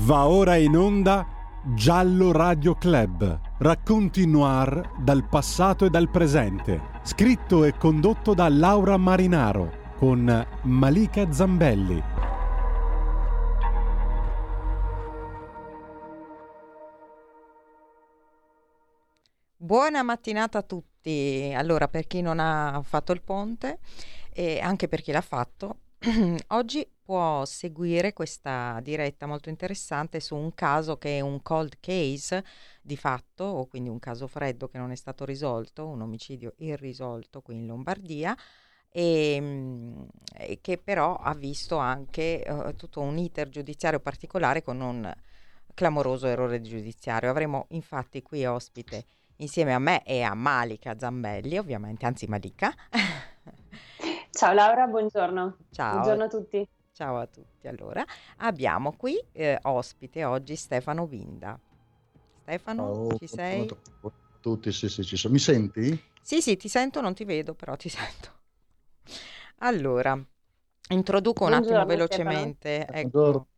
Va ora in onda Giallo Radio Club, racconti noir dal passato e dal presente, scritto e condotto da Laura Marinaro con Malika Zambelli. Buona mattinata a tutti. Allora, per chi non ha fatto il ponte e anche per chi l'ha fatto, oggi può seguire questa diretta molto interessante su un caso che è un cold case di fatto, o quindi un caso freddo che non è stato risolto, un omicidio irrisolto qui in Lombardia. E, ehm, e che però ha visto anche uh, tutto un iter giudiziario particolare con un clamoroso errore giudiziario. Avremo infatti qui ospite insieme a me e a Malika Zambelli, ovviamente, anzi Malika. Ciao Laura, buongiorno. Ciao. Buongiorno a tutti. Ciao a tutti. Allora, abbiamo qui eh, ospite oggi Stefano Vinda. Stefano, Ciao, ci sei? buongiorno a tutti, sì, sì, ci sono. Mi senti? Sì, sì, ti sento, non ti vedo, però ti sento. Allora, introduco un attimo Buongiorno, velocemente, ecco,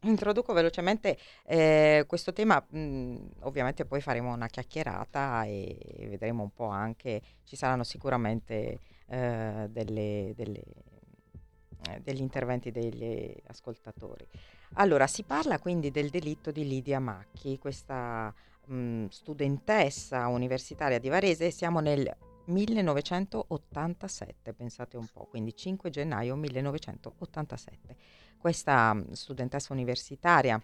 introduco velocemente eh, questo tema, mh, ovviamente poi faremo una chiacchierata e vedremo un po' anche, ci saranno sicuramente eh, delle, delle, eh, degli interventi degli ascoltatori. Allora, si parla quindi del delitto di Lidia Macchi, questa mh, studentessa universitaria di Varese, siamo nel 1987, pensate un po', quindi 5 gennaio 1987. Questa mh, studentessa universitaria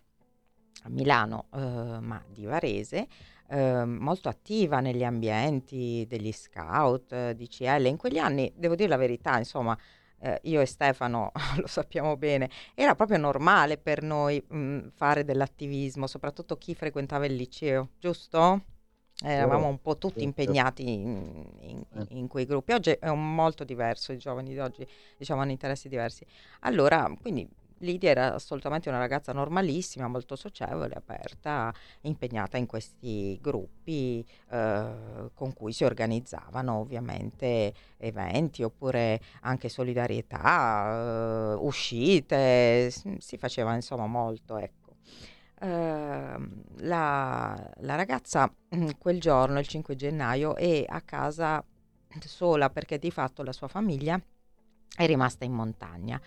a Milano, eh, ma di Varese, eh, molto attiva negli ambienti degli scout, eh, di CL. In quegli anni, devo dire la verità, insomma, eh, io e Stefano lo sappiamo bene, era proprio normale per noi mh, fare dell'attivismo, soprattutto chi frequentava il liceo, giusto? Eravamo un po' tutti impegnati in, in- Eh. in quei gruppi. Oggi è molto diverso, i giovani di oggi diciamo, hanno interessi diversi. Allora, quindi Lidia era assolutamente una ragazza normalissima, molto socievole, aperta, impegnata in questi gruppi eh, con cui si organizzavano ovviamente eventi oppure anche solidarietà, eh, uscite, si faceva insomma molto, ecco. Ehm, la, la ragazza mm, quel giorno, il 5 gennaio, è a casa sola perché di fatto la sua famiglia è rimasta in montagna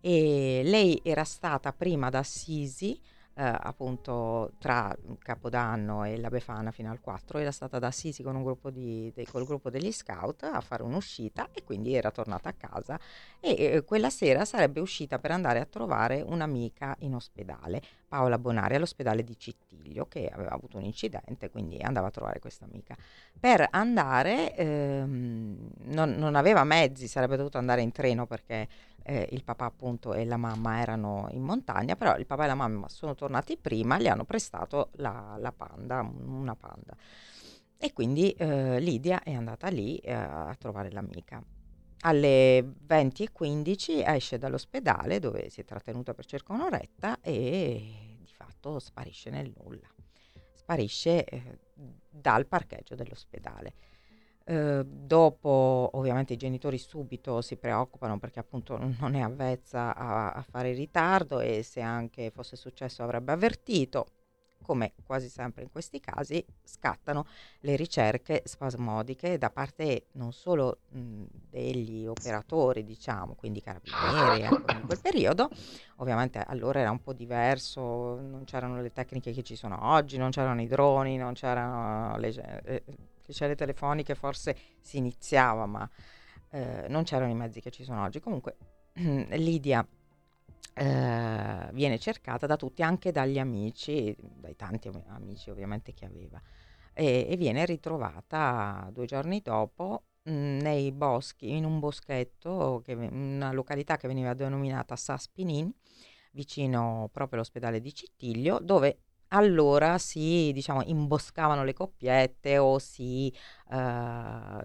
e lei era stata prima ad Assisi, eh, appunto tra Capodanno e la Befana fino al 4, era stata ad Assisi con un gruppo di, de- col gruppo degli scout a fare un'uscita e quindi era tornata a casa e eh, quella sera sarebbe uscita per andare a trovare un'amica in ospedale, Paola Bonari, all'ospedale di Cittiglio, che aveva avuto un incidente, quindi andava a trovare questa amica. Per andare ehm, non, non aveva mezzi, sarebbe dovuto andare in treno perché eh, il papà appunto e la mamma erano in montagna, però il papà e la mamma sono tornati prima, le hanno prestato la, la panda, una panda. E quindi eh, Lidia è andata lì eh, a trovare l'amica. Alle 20.15 esce dall'ospedale dove si è trattenuta per circa un'oretta e di fatto sparisce nel nulla. Sparisce eh, dal parcheggio dell'ospedale. Eh, dopo ovviamente i genitori subito si preoccupano perché appunto non è avvezza a, a fare ritardo e se anche fosse successo avrebbe avvertito. Come quasi sempre in questi casi scattano le ricerche spasmodiche da parte non solo mh, degli operatori, diciamo, quindi carabinieri, ecco, in quel periodo, ovviamente allora era un po' diverso, non c'erano le tecniche che ci sono oggi, non c'erano i droni, non c'erano le, eh, celle telefoniche, forse si iniziava, ma eh, non c'erano i mezzi che ci sono oggi. Comunque Lidia eh, viene cercata da tutti, anche dagli amici, dai tanti amici ovviamente che aveva, e, e viene ritrovata due giorni dopo mh, nei boschi, in un boschetto, che, una località che veniva denominata Saspinin, vicino proprio all'ospedale di Cittiglio, dove allora si, diciamo, imboscavano le coppiette o si eh,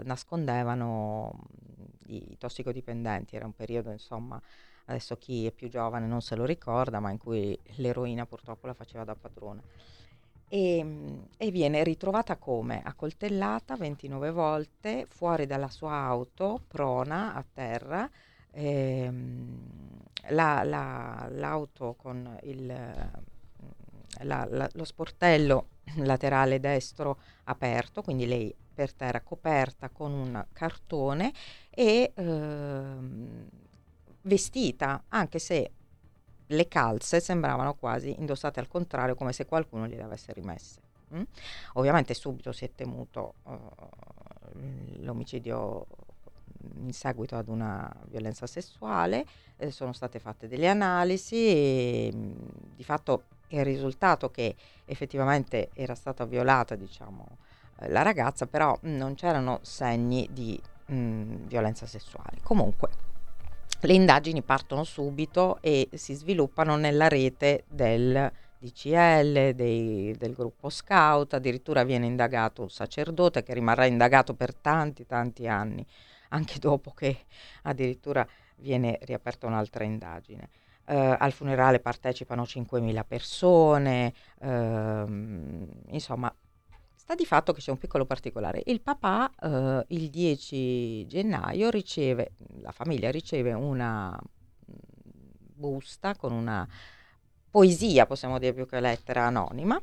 nascondevano mh, i tossicodipendenti. Era un periodo, insomma, adesso chi è più giovane non se lo ricorda, ma in cui l'eroina purtroppo la faceva da padrona. E, mh, e viene ritrovata come? Accoltellata 29 volte fuori dalla sua auto, prona a terra. ehm, la- la- l'auto con il, la, la, lo sportello laterale destro aperto, quindi lei per terra coperta con un cartone e ehm, vestita, anche se le calze sembravano quasi indossate al contrario, come se qualcuno gliele avesse rimesse. Mm? Ovviamente subito si è temuto uh, l'omicidio in seguito ad una violenza sessuale, eh, sono state fatte delle analisi e mm, di fatto il risultato che effettivamente era stata violata diciamo, eh, la ragazza, però mh, non c'erano segni di mh, violenza sessuale. Comunque le indagini partono subito e si sviluppano nella rete del DCL, dei, del gruppo scout, addirittura viene indagato un sacerdote che rimarrà indagato per tanti tanti anni, anche dopo che addirittura viene riaperta un'altra indagine. Uh, al funerale partecipano 5.000 persone, uh, insomma Sta di fatto che c'è un piccolo particolare. Il papà eh, il 10 gennaio riceve, la famiglia riceve una busta con una poesia, possiamo dire più che lettera anonima,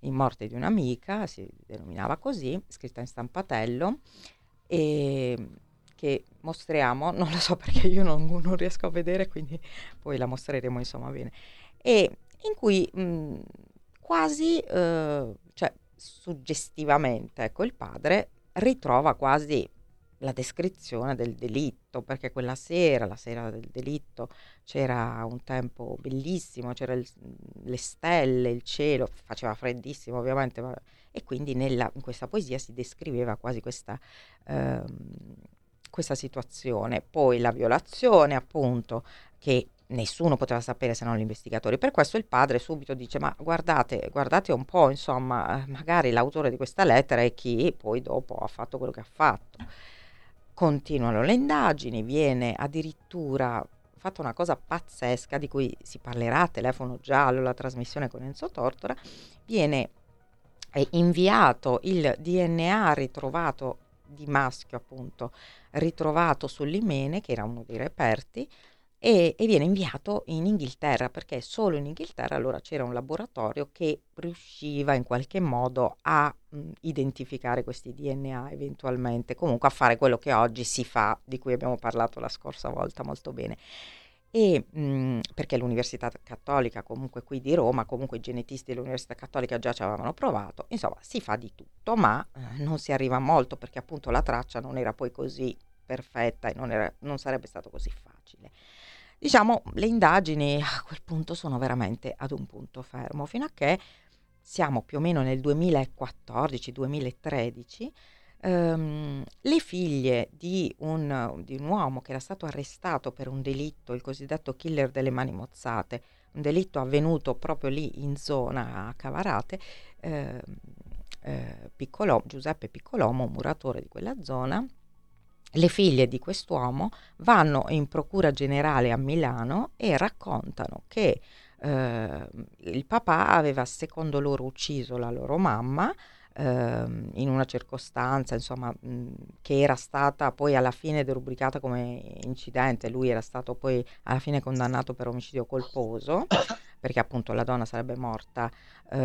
in morte di un'amica, si denominava così, scritta in stampatello, e che mostriamo, non lo so perché io non, non riesco a vedere, quindi poi la mostreremo insomma bene, e in cui mh, quasi, eh, cioè suggestivamente, ecco, il padre ritrova quasi la descrizione del delitto, perché quella sera, la sera del delitto, c'era un tempo bellissimo, c'erano le stelle, il cielo, faceva freddissimo ovviamente, e quindi nella, in questa poesia si descriveva quasi questa, ehm, questa situazione. Poi la violazione, appunto, che nessuno poteva sapere se non gli investigatori. Per questo il padre subito dice: Ma guardate, guardate un po', insomma, magari l'autore di questa lettera è chi poi dopo ha fatto quello che ha fatto. Continuano le indagini, viene addirittura fatta una cosa pazzesca di cui si parlerà telefono giallo, la trasmissione con Enzo Tortora, viene eh, inviato il DNA ritrovato di maschio appunto ritrovato sull'imene che era uno dei reperti e, e, viene inviato in Inghilterra perché solo in Inghilterra allora c'era un laboratorio che riusciva in qualche modo a mh, identificare questi DNA eventualmente, comunque a fare quello che oggi si fa, di cui abbiamo parlato la scorsa volta molto bene. E, mh, perché l'Università Cattolica, comunque qui di Roma, comunque i genetisti dell'Università Cattolica già ci avevano provato, insomma si fa di tutto, ma eh, non si arriva molto perché appunto la traccia non era poi così perfetta e non, era, non sarebbe stato così facile. Diciamo, le indagini a quel punto sono veramente ad un punto fermo, fino a che siamo più o meno nel 2014-2013, ehm, le figlie di un, di un, uomo che era stato arrestato per un delitto, il cosiddetto killer delle mani mozzate, un delitto avvenuto proprio lì in zona a Cavarate, eh, eh, Piccolo, Giuseppe Piccolomo, muratore di quella zona, le figlie di quest'uomo vanno in procura generale a Milano e raccontano che eh, il papà aveva secondo loro ucciso la loro mamma eh, in una circostanza insomma, mh, che era stata poi alla fine derubricata come incidente, lui era stato poi alla fine condannato per omicidio colposo perché appunto la donna sarebbe morta eh,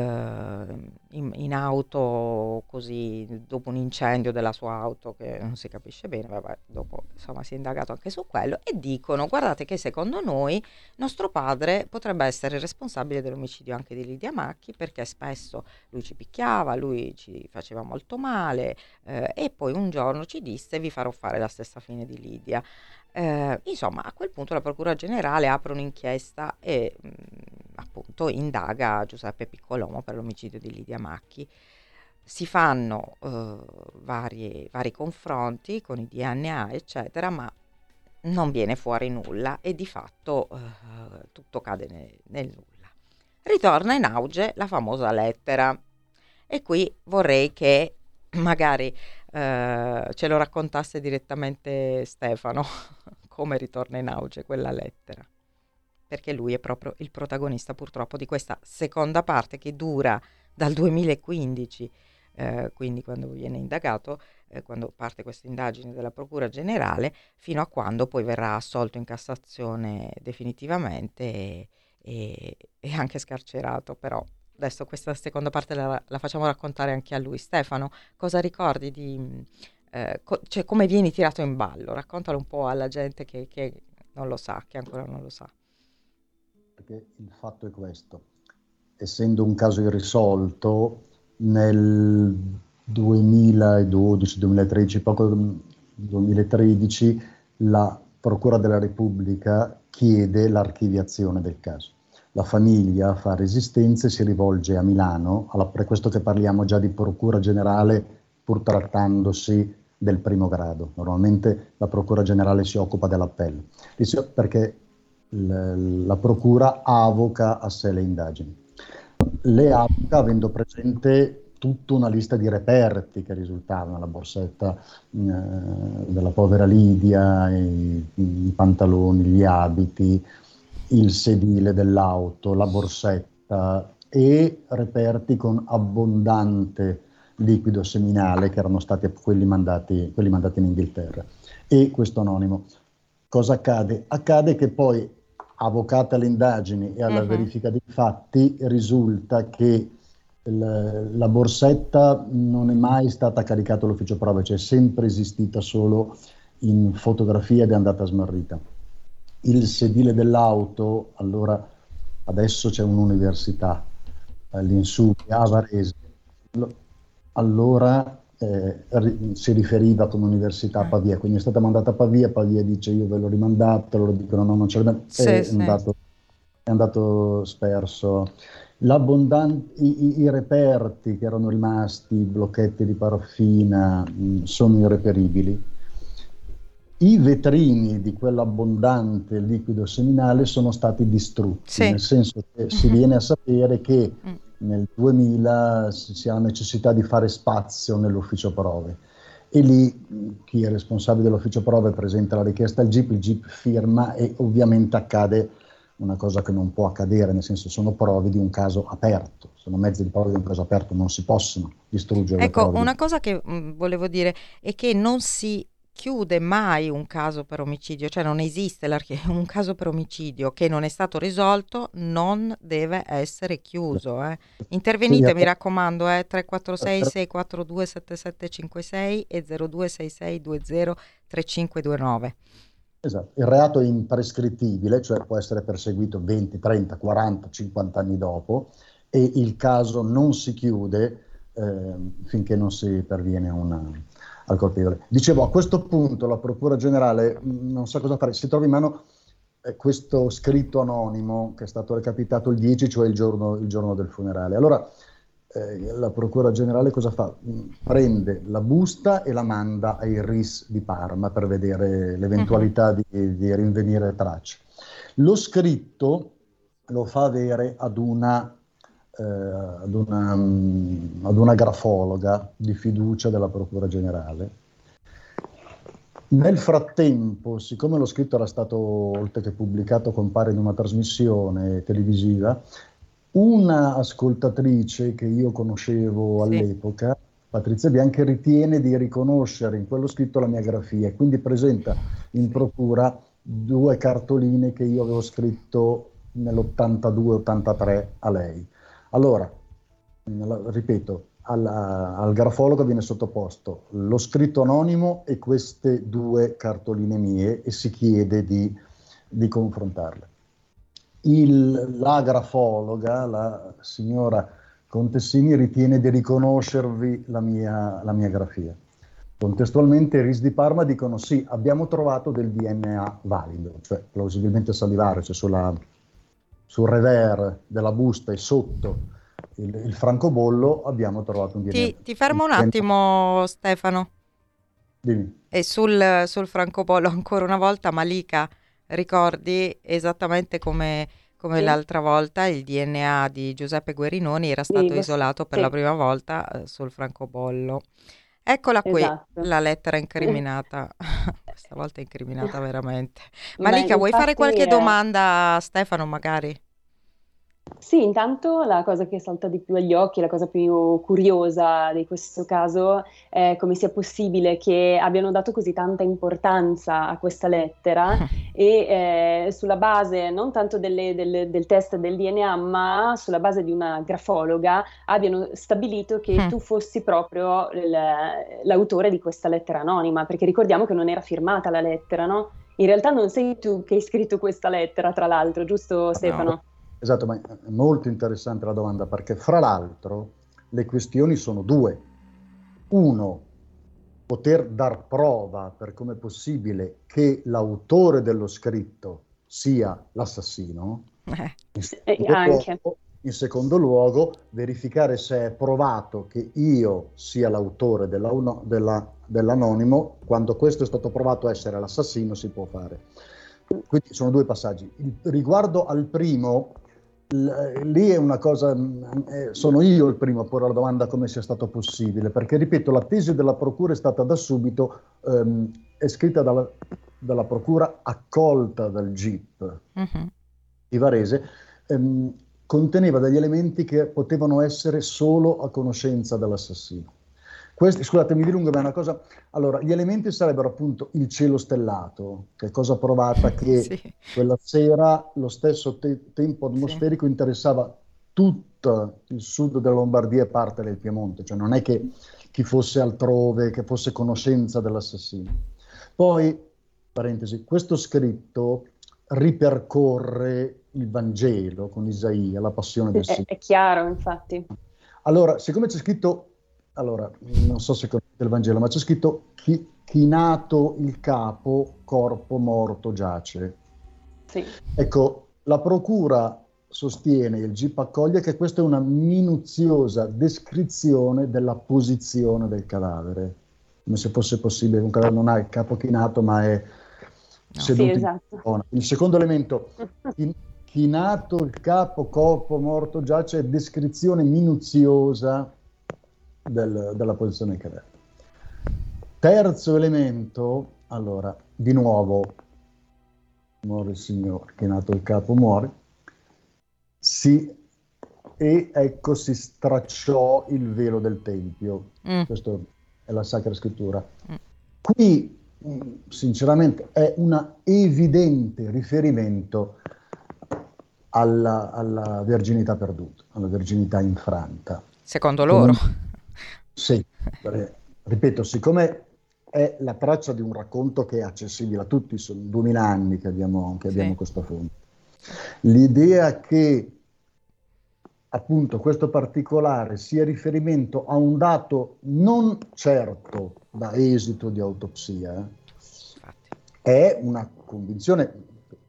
in, in, auto così dopo un incendio della sua auto che non si capisce bene, vabbè, dopo insomma si è indagato anche su quello e dicono guardate che secondo noi nostro padre potrebbe essere responsabile dell'omicidio anche di Lidia Macchi perché spesso lui ci picchiava, lui ci faceva molto male eh, e poi un giorno ci disse vi farò fare la stessa fine di Lidia. Eh, insomma, a quel punto la Procura Generale apre un'inchiesta e mh, appunto indaga Giuseppe Piccolomo per l'omicidio di Lidia Macchi. Si fanno eh, vari, vari confronti con i DNA, eccetera, ma non viene fuori nulla e di fatto eh, tutto cade nel, nel nulla. Ritorna in auge la famosa lettera e qui vorrei che magari eh, ce lo raccontasse direttamente Stefano, come ritorna in auge quella lettera. Perché lui è proprio il protagonista purtroppo di questa seconda parte che dura dal 2015, eh, quindi quando viene indagato, eh, quando parte questa indagine della Procura Generale, fino a quando poi verrà assolto in Cassazione definitivamente e, e, e anche scarcerato, però adesso questa seconda parte la, la, facciamo raccontare anche a lui. Stefano, cosa ricordi di... Eh, co- cioè come vieni tirato in ballo? Raccontalo un po' alla gente che, che non lo sa, che ancora non lo sa. Perché il fatto è questo, essendo un caso irrisolto, nel 2012-2013, poco 2013, la Procura della Repubblica chiede l'archiviazione del caso. La famiglia fa resistenza e si rivolge a Milano, alla, per questo che parliamo già di Procura Generale, pur trattandosi del primo grado. Normalmente la Procura Generale si occupa dell'appello, perché la Procura avoca a sé le indagini. Le avoca avendo presente tutta una lista di reperti che risultavano, la borsetta eh, della povera Lidia, i, i, pantaloni, gli abiti, il sedile dell'auto, la borsetta e reperti con abbondante liquido seminale che erano stati quelli mandati, quelli mandati in Inghilterra. E questo anonimo. Cosa accade? Accade che poi, avvocate alle indagini e alla uh-huh. verifica dei fatti, risulta che la borsetta non è mai stata caricata all'ufficio prova, cioè è sempre esistita solo in fotografia ed è andata smarrita. Il sedile dell'auto, allora adesso c'è un'università, eh, l'Insubria, a Varese, allora eh, si riferiva come università a Pavia, quindi è stata mandata a Pavia, Pavia dice io ve l'ho rimandata, loro dicono no, non ce l'abbiamo, sì, è, sì. Andato, è andato sperso i, i, reperti che erano rimasti, i blocchetti di paraffina, mh, mm, sono irreperibili. I vetrini di quell'abbondante liquido seminale sono stati distrutti, sì. nel senso che uh-huh. si mhm. viene a sapere che uh-huh. nel 2000 si ha la necessità di fare spazio nell'ufficio prove e lì mm, chi è responsabile dell'ufficio prove presenta la richiesta al GIP, il GIP firma e ovviamente accade una cosa che non può accadere, nel senso sono prove di un caso aperto, sono mezzi di prove di un caso aperto, non si possono distruggere. Ecco, una cosa che mh, mm, volevo dire è che non si chiude mai un caso per omicidio, cioè non esiste un caso per omicidio che non è stato risolto, non deve essere chiuso. Eh. Intervenite, mi raccomando, eh, 346 642 7756 e 0266 20 3529. Esatto, il reato è imprescrittibile, cioè può essere perseguito 20, 30, 40, 50 anni dopo e il caso non si chiude eh, finché non si perviene una, al colpevole. Dicevo, a questo punto la Procura Generale mm, non sa cosa fare, si trova in mano eh, questo scritto anonimo che è stato recapitato il 10, cioè il giorno, il giorno del funerale. Allora, eh, la Procura Generale cosa fa? Mm, prende la busta e la manda ai RIS di Parma per vedere l'eventualità uh-huh. di, di, rinvenire tracce. Lo scritto lo fa avere ad una, eh, ad, una, um, ad una grafologa di fiducia della Procura Generale. Nel frattempo, siccome lo scritto era stato, oltre che pubblicato, compare in una trasmissione televisiva, una ascoltatrice che io conoscevo all'epoca, Patrizia Bianchi, ritiene di riconoscere in quello scritto la mia grafia e quindi presenta in procura due cartoline che io avevo scritto nell'82-83 a lei. Allora, ripeto, al, al, grafologo viene sottoposto lo scritto anonimo e queste due cartoline mie e si chiede di, di confrontarle il, la grafologa, la signora Contessini, ritiene di riconoscervi la mia, la mia grafia. Contestualmente RIS di Parma dicono sì, abbiamo trovato del DNA valido, cioè plausibilmente salivare, cioè sulla, sul revers della busta e sotto il, il francobollo abbiamo trovato un DNA. Ti, ti fermo un attimo Stefano. Dimmi. E sul, sul francobollo ancora una volta Malika ricordi esattamente come, come sì. l'altra volta il DNA di Giuseppe Guerinoni era stato sì, isolato per sì. la prima volta eh, sul francobollo. Eccola qui, esatto. la lettera incriminata. Questa volta è incriminata veramente. Malika, vuoi fare qualche è... domanda a Stefano magari? Sì, intanto la cosa che salta di più agli occhi, la cosa più curiosa di questo caso è come sia possibile che abbiano dato così tanta importanza a questa lettera e eh, sulla base non tanto delle, delle, del test del DNA, ma sulla base di una grafologa abbiano stabilito che mm. tu fossi proprio l'autore di questa lettera anonima, perché ricordiamo che non era firmata la lettera, no? In realtà non sei tu che hai scritto questa lettera, tra l'altro, giusto Stefano? No. Esatto, ma è molto interessante la domanda perché fra l'altro le questioni sono due. Uno, poter dar prova per come è possibile che l'autore dello scritto sia l'assassino. Eh, in, secondo luogo, in secondo luogo, verificare se è provato che io sia l'autore della, della, dell'anonimo. Quando questo è stato provato essere l'assassino si può fare. Quindi sono due passaggi. Il, riguardo al primo, lì è una cosa, mm, eh, sono io il primo a porre la domanda come sia stato possibile, perché ripeto, la tesi della Procura è stata da subito, ehm, è scritta dalla, dalla, Procura, accolta dal GIP uh-huh. di Varese, ehm, conteneva degli elementi che potevano essere solo a conoscenza dell'assassino. Questi, scusatemi di lungo, ma è una cosa... Allora, gli elementi sarebbero appunto il cielo stellato, che è cosa provata che sì. quella sera lo stesso te- tempo atmosferico sì. interessava tutto il sud della Lombardia e parte del Piemonte, cioè non è che chi fosse altrove, che fosse conoscenza dell'assassino. Poi, parentesi, questo scritto ripercorre il Vangelo con Isaia, la passione del Signore. È, è chiaro, infatti. Allora, siccome c'è scritto allora, non so se conoscete il Vangelo, ma c'è scritto chi, chinato il capo, corpo morto giace. Sì. Ecco, la procura sostiene, il GIP accoglie che questa è una minuziosa descrizione della posizione del cadavere, come se fosse possibile, un cadavere non ha il capo chinato, ma è no. seduto sì, esatto. Il secondo elemento, chinato il capo, corpo morto giace, è descrizione minuziosa del, della posizione del cadavere. Terzo elemento, allora, di nuovo, muore il Signore, che è nato il capo muore, si, e ecco si stracciò il velo del Tempio. Mm. Questo è la Sacra Scrittura. Mm. Qui, mm, sinceramente, è un evidente riferimento alla, alla, verginità perduta, alla verginità infranta. Secondo loro. Sì, ripeto, siccome è la traccia di un racconto che è accessibile a tutti, sono duemila anni che abbiamo, che abbiamo sì. questa fonte. L'idea che appunto questo particolare sia riferimento a un dato non certo da esito di autopsia è una convinzione,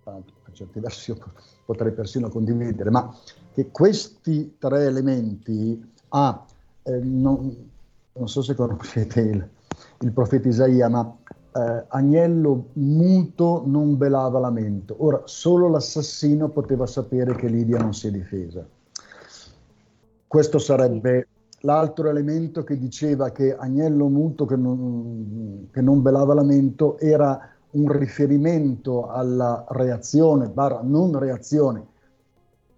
per certi versi io potrei persino condividere, ma che questi tre elementi A, eh, non, non so se conoscete il, il profeta Isaia, ma eh, Agnello muto non belava lamento. Ora, solo l'assassino poteva sapere che Lidia non si è difesa. Questo sarebbe l'altro elemento che diceva che Agnello muto che non, che non belava lamento era un riferimento alla reazione, barra non reazione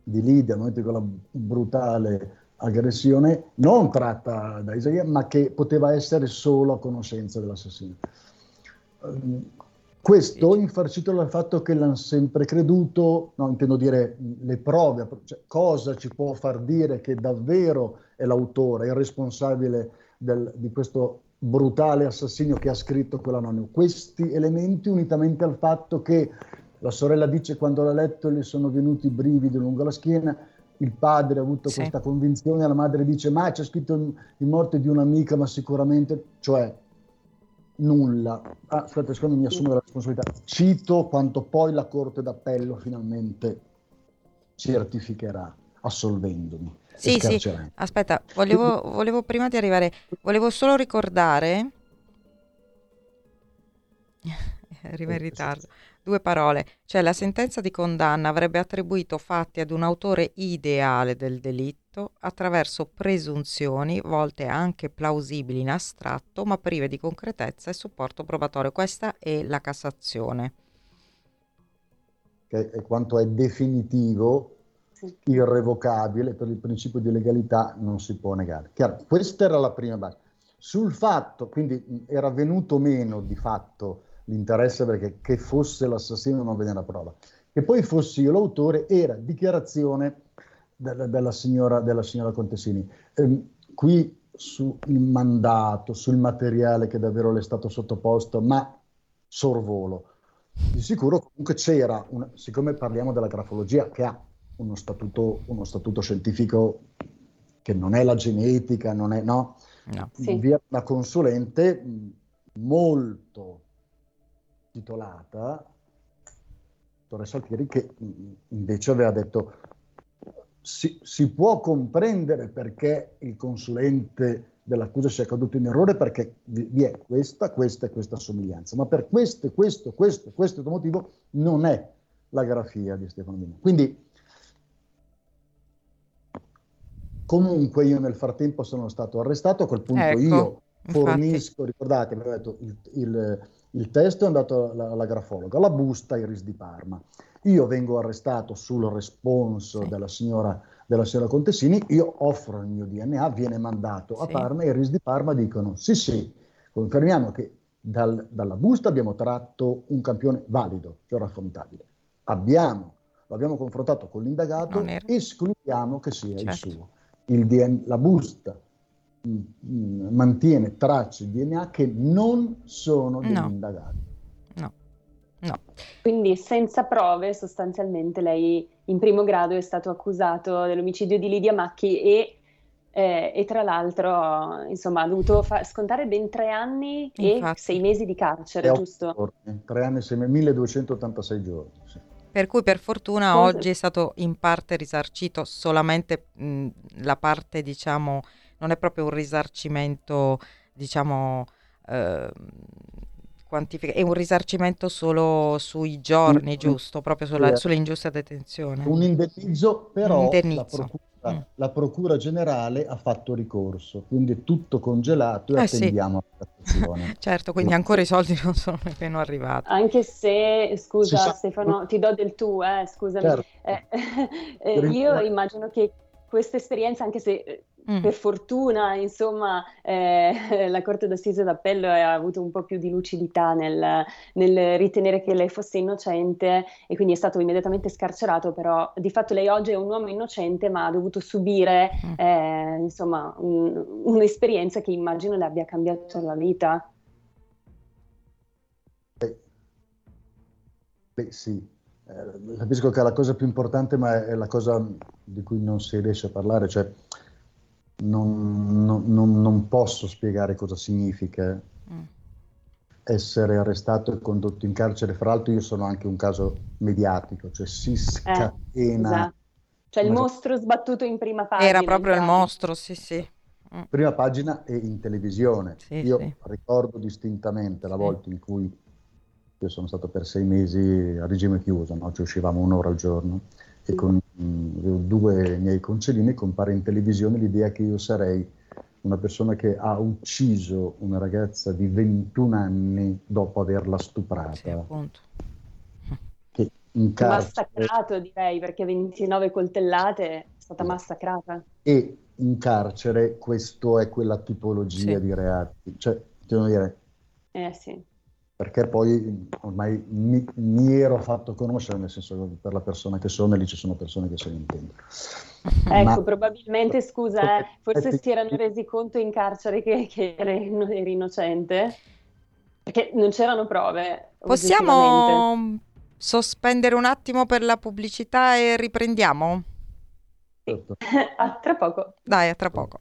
di Lidia, no? quella brutale aggressione non tratta da Isaia, ma che poteva essere solo a conoscenza dell'assassino. Um, questo infarcito dal fatto che l'hanno sempre creduto, no, intendo dire le prove, cioè, cosa ci può far dire che davvero è l'autore, il responsabile del, di questo brutale assassinio che ha scritto quell'anonimo. Questi elementi unitamente al fatto che la sorella dice quando l'ha letto le sono venuti brividi lungo la schiena, il padre ha avuto sì. questa convinzione, la madre dice ma c'è scritto in morte di un'amica, ma sicuramente, cioè nulla. Ah, aspetta, secondo me mi assumo la responsabilità. Cito quanto poi la Corte d'Appello finalmente certificherà, assolvendomi. Sì, sì, aspetta, volevo, volevo prima di arrivare, volevo solo ricordare, arriva in ritardo, Due parole, cioè la sentenza di condanna avrebbe attribuito fatti ad un autore ideale del delitto attraverso presunzioni volte anche plausibili in astratto ma prive di concretezza e supporto probatorio. Questa è la Cassazione. Che è quanto è definitivo irrevocabile, per il principio di legalità non si può negare. Chiaro, questa era la prima base. Sul fatto, quindi era venuto meno di fatto l'interesse perché che fosse l'assassino non veniva a prova. Che poi fossi io l'autore era dichiarazione della, della, signora, della signora, Contessini. Eh, qui sul mandato, sul materiale che davvero le è stato sottoposto, ma sorvolo. Di sicuro comunque c'era, una, siccome parliamo della grafologia che ha uno statuto, uno statuto scientifico che non è la genetica, non è, no? no. Sì. Via una consulente molto titolata, dottoressa Alfieri, che invece aveva detto si, si, può comprendere perché il consulente dell'accusa sia caduto in errore perché vi è questa, questa e questa somiglianza, ma per questo, questo, questo, questo motivo non è la grafia di Stefano Mino. Quindi comunque io nel frattempo sono stato arrestato, a quel punto ecco, io fornisco, infatti. ricordate, avevo detto il, il, il, testo è andato alla, alla grafologa, la busta Iris di Parma. Io vengo arrestato sul responso della, signora, della, signora, Contessini, io offro il mio DNA, viene mandato sì. a Parma e i RIS di Parma dicono sì sì, confermiamo che dal, dalla busta abbiamo tratto un campione valido, cioè raffrontabile. Abbiamo, lo abbiamo confrontato con l'indagato, escludiamo che sia certo. il suo. Il DNA, la busta mantiene tracce di DNA che non sono dell'indagato. No. No. Quindi senza prove sostanzialmente lei in primo grado è stato accusato dell'omicidio di Lidia Macchi e, eh, e tra l'altro insomma ha dovuto fa- scontare ben tre anni Infatti. e sei mesi di carcere, e giusto? Giorni, tre anni e sei mesi, 1286 giorni. Sì. Per cui per fortuna oggi è stato in parte risarcito solamente mh, la parte diciamo non è proprio un risarcimento diciamo eh, quantifica- è un risarcimento solo sui giorni, giusto? Proprio sulla, sull'ingiusta detenzione. Un indennizzo, però La, procura, mm. la, procura, generale ha fatto ricorso, quindi è tutto congelato e eh attendiamo sì. la certo, quindi ancora i soldi non sono nemmeno arrivati. Anche se, scusa sa... Stefano, ti do del tu, eh, scusami. Certo. Eh, eh, io immagino che questa esperienza, anche se eh, Mm. Per fortuna, insomma, eh, la Corte d'Assise d'Appello ha avuto un po' più di lucidità nel, nel, ritenere che lei fosse innocente e quindi è stato immediatamente scarcerato, però di fatto lei oggi è un uomo innocente ma ha dovuto subire mm. eh, insomma, un, un'esperienza che immagino le abbia cambiato la vita. Beh, beh sì, eh, capisco che è la cosa più importante ma è la cosa di cui non si riesce a parlare, cioè non, non, non, posso spiegare cosa significa mm. essere arrestato e condotto in carcere. Fra l'altro io sono anche un caso mediatico, cioè si eh, scatena... Eh, esatto. Cioè il mostro sbattuto in prima pagina. Era proprio il mostro, sì sì. Mm. Prima pagina e in televisione. Sì, io sì. ricordo distintamente la volta in cui io sono stato per sei mesi a regime chiuso, no? cioè uscivamo un'ora al giorno e con due miei concedini compare in televisione l'idea che io sarei una persona che ha ucciso una ragazza di 21 anni dopo averla stuprata. Sì, appunto. Che in carcere... Massacrato direi, perché 29 coltellate è stata massacrata. E in carcere questo è quella tipologia sì. di reati. Cioè, devo dire... Eh sì perché poi ormai mi, mi, ero fatto conoscere, nel senso che per la persona che sono, e lì ci sono persone che se ne intendono. Ecco, Ma, probabilmente, scusa, eh, forse si erano resi conto in carcere che, che eri, eri innocente, perché non c'erano prove. Possiamo sospendere un attimo per la pubblicità e riprendiamo? Certo. a tra poco. Dai, a tra poco.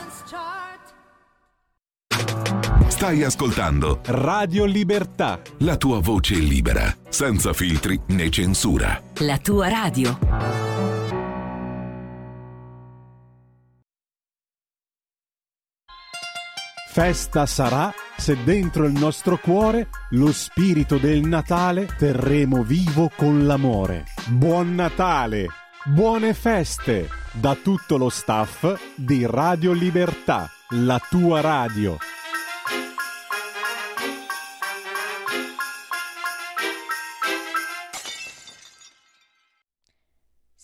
Stai ascoltando Radio Libertà. la tua voce libera, senza filtri né censura. La tua radio. Festa sarà se dentro il nostro cuore lo spirito del Natale terremo vivo con l'amore. Buon Natale! Buone feste! Da tutto lo staff di Radio Libertà, la tua radio.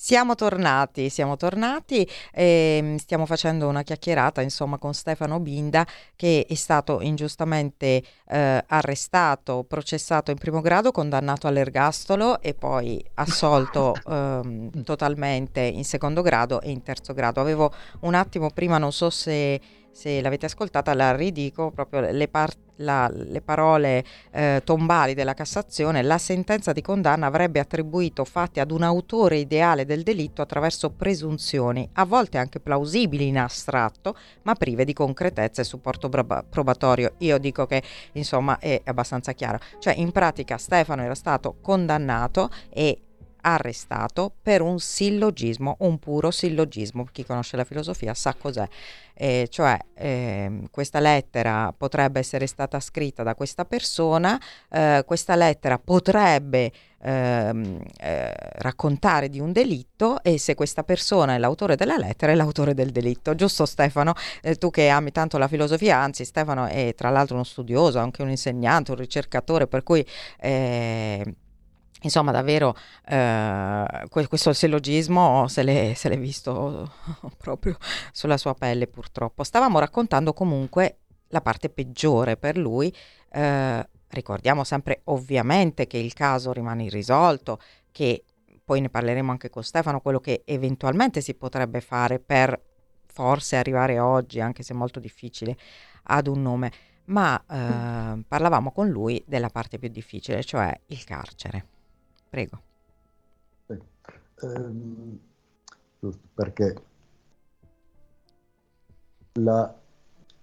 Siamo tornati, siamo tornati e stiamo facendo una chiacchierata insomma con Stefano Binda che è stato ingiustamente eh, arrestato, processato in primo grado, condannato all'ergastolo e poi assolto ehm, totalmente in secondo grado e in terzo grado. Avevo un attimo prima, non so se, se l'avete ascoltata, la ridico proprio le parti la, le parole eh, tombali della Cassazione, la sentenza di condanna avrebbe attribuito fatti ad un autore ideale del delitto attraverso presunzioni, a volte anche plausibili in astratto, ma prive di concretezza e supporto proba- probatorio. Io dico che insomma è abbastanza chiaro. Cioè in pratica Stefano era stato condannato e arrestato per un sillogismo, un puro sillogismo. Chi conosce la filosofia sa cos'è. Eh, cioè eh, questa lettera potrebbe essere stata scritta da questa persona, eh, questa lettera potrebbe ehm, eh, raccontare di un delitto e se questa persona è l'autore della lettera è l'autore del delitto. Giusto Stefano? Eh, tu che ami tanto la filosofia, anzi Stefano è tra l'altro uno studioso, anche un insegnante, un ricercatore, per cui... Insomma, davvero eh, questo sillogismo se l'è, se l'è visto proprio sulla sua pelle, purtroppo. Stavamo raccontando comunque la parte peggiore per lui. Eh, ricordiamo sempre, ovviamente, che il caso rimane irrisolto, che poi ne parleremo anche con Stefano, quello che eventualmente si potrebbe fare per forse arrivare oggi, anche se molto difficile, ad un nome. Ma eh, parlavamo con lui della parte più difficile, cioè il carcere. Prego. Ehm, giusto, perché la,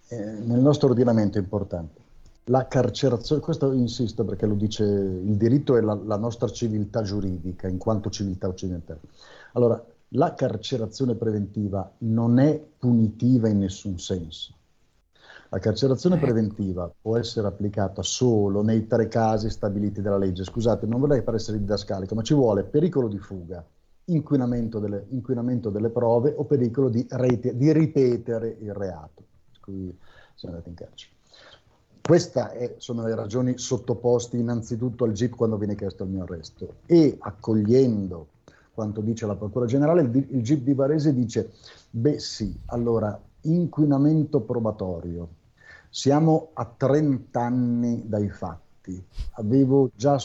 eh, nel nostro ordinamento è importante la carcerazione, questo insisto perché lo dice il diritto e la, la nostra civiltà giuridica in quanto civiltà occidentale. Allora, la carcerazione preventiva non è punitiva in nessun senso. La carcerazione preventiva può essere applicata solo nei tre casi stabiliti dalla legge. Scusate, non vorrei per essere didascalico, ma ci vuole pericolo di fuga, inquinamento delle, inquinamento delle prove o pericolo di, rete, di ripetere il reato. Qui siamo andati in carcere. Queste sono le ragioni sottoposte innanzitutto al GIP quando viene chiesto il mio arresto e accogliendo quanto dice la Procura Generale, il, il GIP di Varese dice, beh sì, allora inquinamento probatorio, siamo a 30 anni dai fatti, avevo già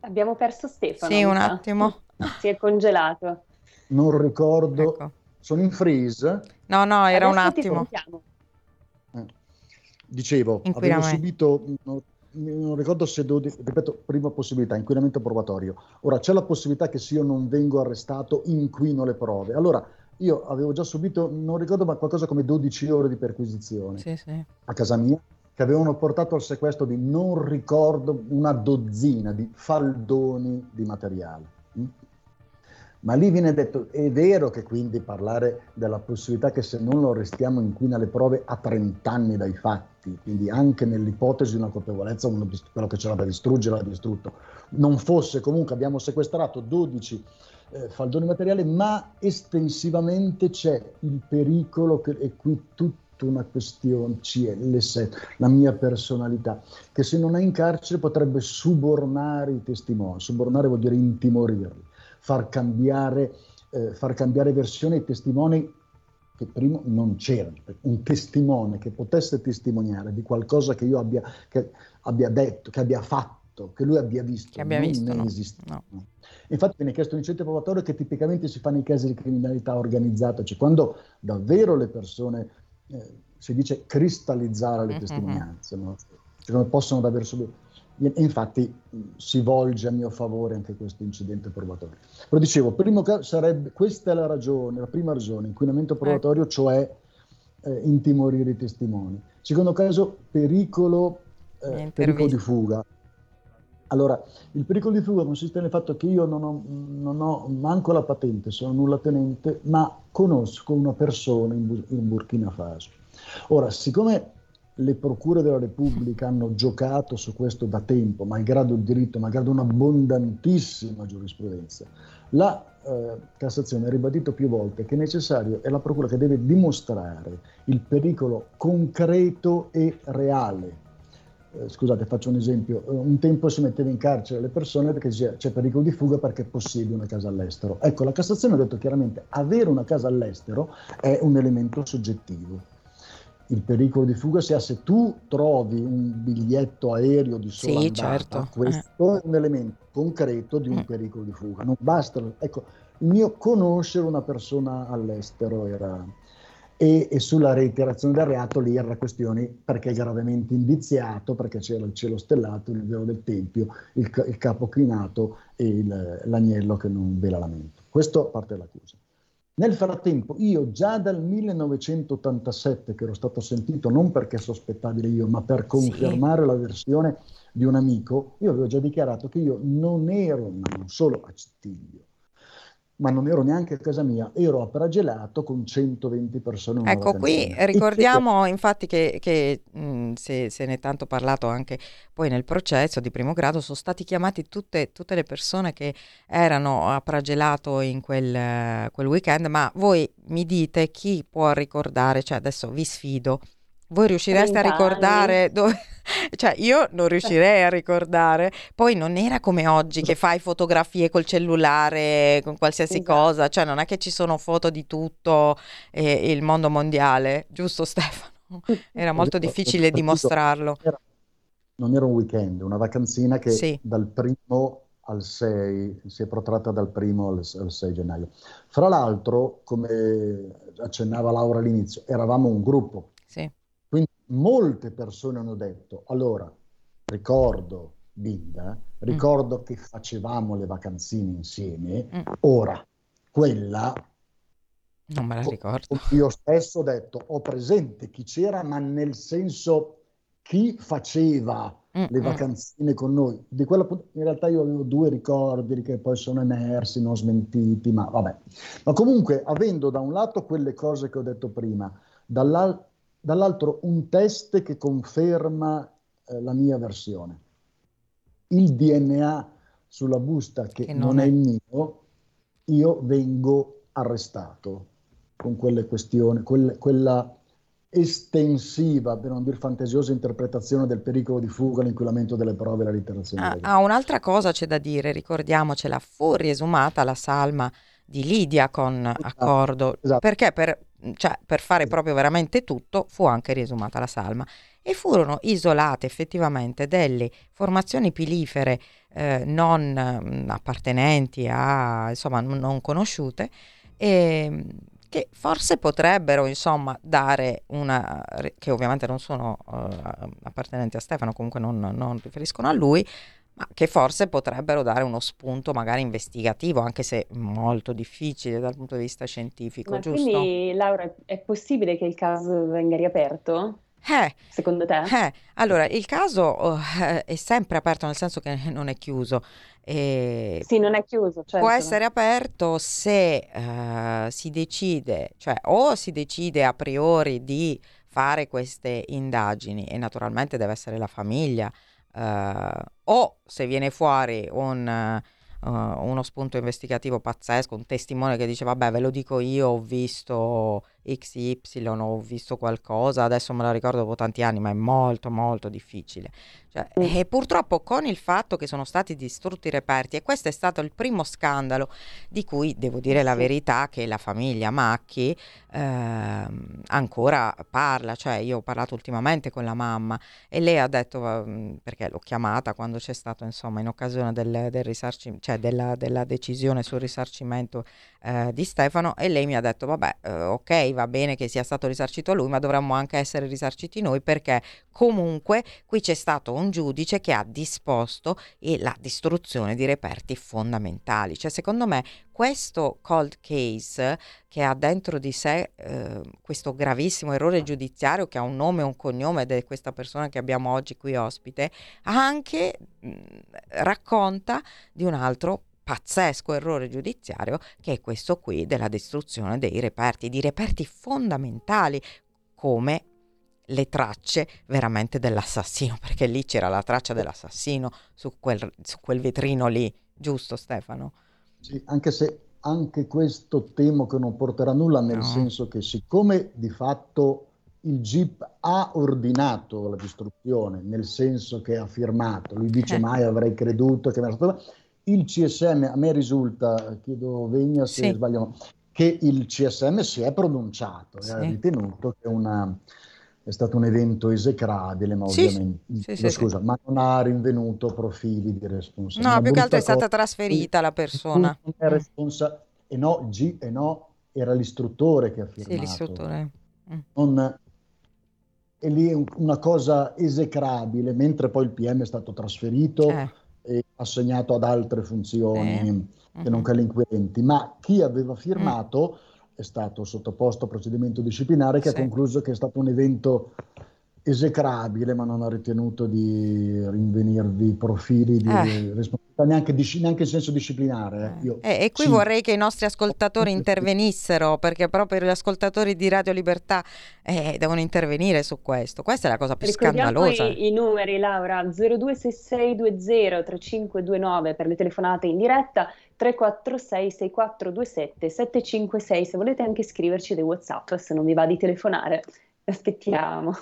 Abbiamo perso Stefano. Sì, un attimo. Si è congelato. non ricordo, Ecco. sono in freeze. No, no, era un Adesso ti attimo. Eh, Dicevo, avevo Inquinamento. subito, non, non ricordo se, 12 ripeto, prima possibilità, inquinamento probatorio. Ora c'è la possibilità che se io non vengo arrestato inquino le prove. Allora, io avevo già subito, non ricordo, ma qualcosa come 12 ore di perquisizione Sì, sì. a casa mia, che avevano portato al sequestro di, non ricordo, una dozzina di faldoni di materiale. mm? Ma lì viene detto, è vero che quindi parlare della possibilità che se non lo arrestiamo inquina le prove a 30 anni dai fatti, quindi anche nell'ipotesi di una colpevolezza, uno quello che c'era da distruggere l'ha distrutto, non fosse comunque abbiamo sequestrato 12 eh, faldoni materiali, ma estensivamente c'è il pericolo, che, e qui tutta una questione, CL7, la mia personalità, che se non è in carcere potrebbe subornare i testimoni, subornare vuol dire intimorirli far cambiare, eh, far cambiare versione ai testimoni che prima non c'erano. Un testimone che potesse testimoniare di qualcosa che io abbia, che abbia detto, che abbia fatto, che lui abbia visto, Che abbia non visto, no. esiste. No. Infatti viene chiesto un incentivo probatorio che tipicamente si fa nei casi di criminalità organizzata, cioè quando davvero le persone, eh, si dice cristallizzare le Mhm. testimonianze, no? Cioè, come possono davvero subire. E infatti si volge a mio favore anche questo incidente probatorio. Però dicevo, primo caso sarebbe, questa è la ragione, la prima ragione, inquinamento probatorio, ecco. cioè eh, intimorire i testimoni. Secondo caso, pericolo, eh, pericolo di fuga. Allora, il pericolo di fuga consiste nel fatto che io non ho, non ho manco la patente, sono nulla tenente, ma conosco una persona in, in Burkina Faso. Ora, siccome le procure della Repubblica hanno giocato su questo da tempo, malgrado il diritto, malgrado un'abbondantissima giurisprudenza. La eh, Cassazione ha ribadito più volte che è necessario, è la procura che deve dimostrare il pericolo concreto e reale. Eh, scusate, faccio un esempio. Eh, un tempo si metteva in carcere le persone perché c'è, c'è pericolo di fuga perché possiede una casa all'estero. Ecco, la Cassazione ha detto chiaramente avere una casa all'estero è un elemento soggettivo il pericolo di fuga sia se tu trovi un biglietto aereo di sola sì, andata, certo. questo eh. è un elemento concreto di un mm. pericolo di fuga. Non basta, ecco, il mio conoscere una persona all'estero era... E, e, sulla reiterazione del reato lì era questione perché gravemente indiziato, perché c'era il cielo stellato, il velo del tempio, il, il capo chinato e il, l'agnello che non vela la mente. Questo parte dall'accusa. Nel frattempo, io già dal 1987, che ero stato sentito non perché sospettabile io, ma per confermare sì. la versione di un amico, io avevo già dichiarato che io non ero, ma non solo a Cittiglio, ma non ero neanche a casa mia, ero a Pragelato con 120 persone. Ecco, qui ricordiamo infatti che, che mh, se, se, ne è tanto parlato anche poi nel processo di primo grado, sono stati chiamati tutte, tutte le persone che erano a Pragelato in quel, quel weekend, ma voi mi dite chi può ricordare, cioè adesso vi sfido, voi riuscireste a ricordare dove... cioè io non riuscirei a ricordare. Poi non era come oggi che fai fotografie col cellulare, con qualsiasi esatto. cosa, cioè non è che ci sono foto di tutto eh, il mondo mondiale, giusto Stefano? Era molto difficile dimostrarlo. Non era un weekend, una vacanzina che sì. dal primo al 6 si è protratta dal primo al, al 6 gennaio. Fra l'altro, come accennava Laura all'inizio, eravamo un gruppo. Sì molte persone hanno detto, allora, ricordo Binda, ricordo mm. che facevamo le vacanzine insieme, mm. ora, quella... Non me la ricordo. Io stesso ho detto, ho presente chi c'era, ma nel senso chi faceva mm, le vacanzine con noi. Di quella, in realtà io avevo due ricordi che poi sono emersi, non smentiti, ma vabbè. Ma comunque, avendo da un lato quelle cose che ho detto prima, dall'altro dall'altro un test che conferma eh, la mia versione. Il DNA sulla busta che, che non, non, è il mio, io vengo arrestato con quelle questioni, quelle, quella estensiva, per non dire fantasiosa interpretazione del pericolo di fuga, l'inquinamento delle prove e la literazione. Ah, ah, un'altra cosa c'è da dire, ricordiamocela, fu riesumata la salma di Lidia con esatto, accordo, esatto. perché per cioè per fare proprio veramente tutto, fu anche riesumata la salma e furono isolate effettivamente delle formazioni pilifere eh, non mm, appartenenti a, insomma, non conosciute e che forse potrebbero insomma dare una che ovviamente non sono uh, appartenenti a Stefano comunque non, non riferiscono a lui ma che forse potrebbero dare uno spunto magari investigativo, anche se molto difficile dal punto di vista scientifico, ma giusto? Quindi, Laura, è possibile che il caso venga riaperto? Eh, Secondo te? Eh, allora, il caso oh, è sempre aperto, nel senso che non è chiuso. Sì, non è chiuso. Certo. Può essere aperto se uh, si decide, cioè o si decide a priori di fare queste indagini e naturalmente deve essere la famiglia uh, o se viene fuori un, uh, uno spunto investigativo pazzesco, un testimone che dice vabbè ve lo dico io, ho visto XY, ho visto qualcosa, adesso me la ricordo dopo tanti anni, ma è molto molto difficile. Cioè, mm. E purtroppo con il fatto che sono stati distrutti i reperti, e questo è stato il primo scandalo di cui devo dire la verità che la famiglia Macchi eh, ancora parla, cioè io ho parlato ultimamente con la mamma e lei ha detto, mm, perché l'ho chiamata quando c'è stato insomma in occasione del, del risarcimento, cioè della, della, decisione sul risarcimento eh, di Stefano e lei mi ha detto vabbè eh, ok va bene che sia stato risarcito lui, ma dovremmo anche essere risarciti noi perché comunque qui c'è stato un giudice che ha disposto la distruzione di reperti fondamentali. Cioè, secondo me, questo cold case che ha dentro di sé eh, questo gravissimo errore giudiziario che ha un nome e un cognome è questa persona che abbiamo oggi qui ospite, anche mh, racconta di un altro pazzesco errore giudiziario che è questo qui della distruzione dei reperti, di reperti fondamentali come le tracce veramente dell'assassino, perché lì c'era la traccia dell'assassino su quel, su quel vetrino lì, giusto Stefano? Sì, anche se anche questo temo che non porterà nulla, nel no. senso che siccome di fatto il GIP ha ordinato la distruzione, nel senso che ha firmato, lui dice eh. mai avrei creduto che mi era stato il CSM, a me risulta, chiedo Vegna se sì. sbagliamo, che il CSM si è pronunciato sì. e ha ritenuto che una, è stato un evento esecrabile, ma sì, ovviamente, sì, scusa, ma non ha rinvenuto profili di responsabilità. No, più che altro è stata trasferita la persona. Responsa- e no, G, e no, era l'istruttore che ha firmato. Sì, l'istruttore. Mm. Non, e lì è una cosa esecrabile, mentre poi il PM è stato trasferito. Eh e assegnato ad altre funzioni eh. che non che le inquirenti, ma chi aveva firmato mm. è stato sottoposto a procedimento disciplinare che sì. ha concluso che è stato un evento esecrabile, ma non ha ritenuto di rinvenirvi profili di eh. responsabilità, neanche, neanche, in senso disciplinare. Eh. Io, eh, e qui sì. vorrei che i nostri ascoltatori intervenissero, perché proprio gli ascoltatori di Radio Libertà eh, devono intervenire su questo. Questa è la cosa più Ricordiamo scandalosa. I, I numeri, Laura, 0266203529 per le telefonate in diretta, 346 6427 756 se volete anche scriverci dei WhatsApp se non vi va di telefonare. Aspettiamo.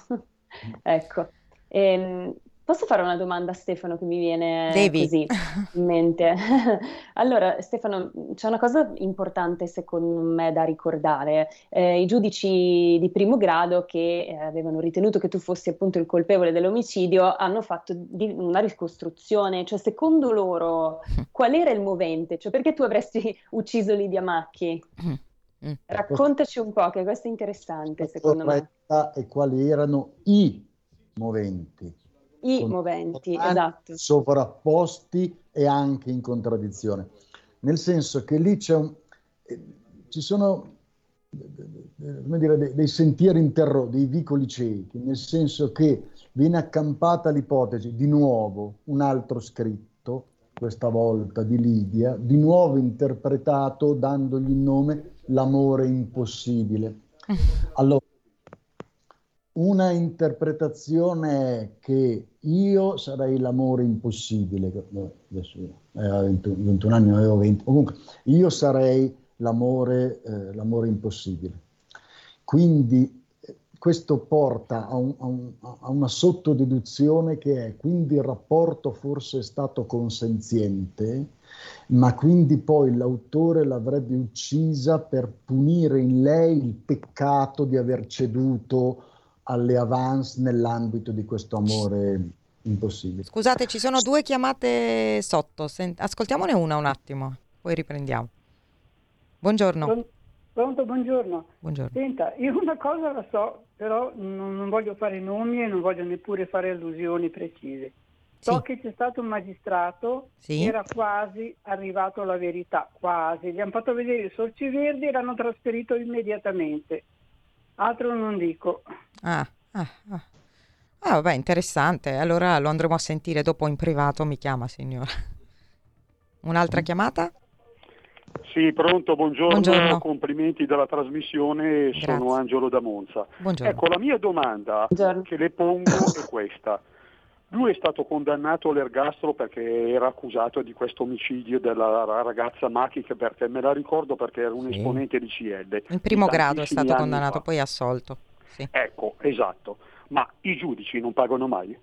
ecco. Ehm, posso fare una domanda a Stefano che mi viene Devi. così in mente? allora, Stefano, c'è una cosa importante secondo me da ricordare. Eh, I giudici di primo grado che eh, avevano ritenuto che tu fossi appunto il colpevole dell'omicidio hanno fatto di- una ricostruzione, cioè secondo loro qual era il movente? Cioè perché tu avresti ucciso Lidia Macchi? Mm. Raccontaci un po', che questo è interessante secondo me. E quali erano i moventi. I moventi, esatto. Sovrapposti e anche in contraddizione. Nel senso che lì c'è un, eh, ci sono come dire, dei, dei sentieri interrotti, dei vicoli ciechi, nel senso che viene accampata l'ipotesi, di nuovo, un altro scritto, questa volta di Lidia, di nuovo interpretato dandogli il nome L'amore impossibile. Allora, una interpretazione è che io sarei l'amore impossibile, adesso aveva 21 anni, avevo 20, comunque io sarei l'amore, eh, l'amore impossibile. Quindi questo porta a, un, a, un, a, una sottodeduzione che è quindi il rapporto forse è stato consenziente, ma quindi poi l'autore l'avrebbe uccisa per punire in lei il peccato di aver ceduto alle avance nell'ambito di questo amore impossibile. Scusate, ci sono due chiamate sotto, Sent- ascoltiamone una un attimo, poi riprendiamo. Buongiorno. Pronto, buongiorno. buongiorno. Senta, io una cosa la so, però non, non, voglio fare nomi e non voglio neppure fare allusioni precise. So sì. che c'è stato un magistrato sì. che era quasi arrivato alla verità, quasi. Gli hanno fatto vedere i sorci verdi e l'hanno trasferito immediatamente. Altro non dico. Ah, ah, ah. ah vabbè, interessante. Allora lo andremo a sentire dopo in privato, mi chiama signora. Un'altra chiamata? Sì, pronto, buongiorno, buongiorno. complimenti della trasmissione, Grazie. sono Angelo da Monza. Buongiorno. Ecco, la mia domanda buongiorno. che le pongo è questa. Lui è stato condannato all'ergastolo perché era accusato di questo omicidio della ragazza Macchi, che perché me la ricordo perché era un sì. esponente di CL. In primo grado è stato condannato, fa. poi assolto. Sì. Ecco, esatto. Ma i giudici non pagano mai?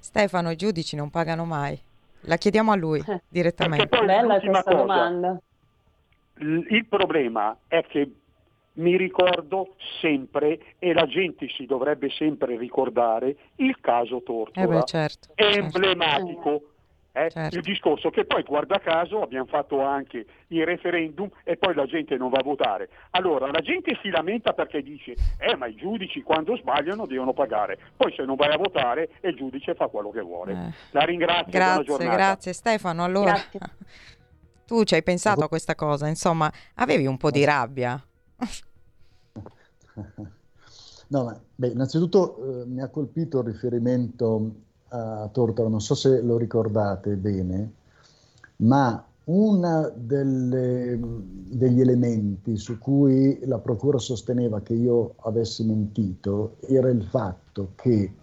Stefano, i giudici non pagano mai. La chiediamo a lui direttamente. Bella questa cosa, domanda il problema è che mi ricordo sempre, e la gente si dovrebbe sempre ricordare, il caso Tortora. Eh beh, certo, è certo. emblematico, Eh? Certo. Il discorso che poi, guarda caso, abbiamo fatto anche il referendum e poi la gente non va a votare. Allora, la gente si lamenta perché dice, eh, ma i giudici quando sbagliano devono pagare. Poi se non vai a votare, il giudice fa quello che vuole. Eh. La ringrazio. Grazie, grazie Stefano. Allora, grazie. tu ci hai pensato a questa cosa, insomma, avevi un po' di rabbia. No, ma, beh, innanzitutto eh, mi ha colpito il riferimento a Tortora, non so se lo ricordate bene, ma uno degli elementi su cui la Procura sosteneva che io avessi mentito era il fatto che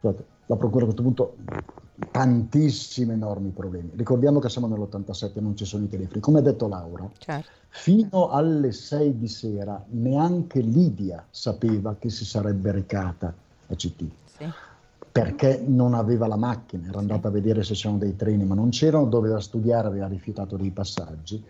la Procura a questo punto tantissimi enormi problemi. Ricordiamo che siamo nell'87, non ci sono i telefoni. Come ha detto Laura, certo. fino alle 6 di sera neanche Lidia sapeva che si sarebbe recata a CT. Sì perché non aveva la macchina, era andata a vedere se c'erano dei treni, ma non c'erano, doveva studiare, aveva rifiutato dei passaggi,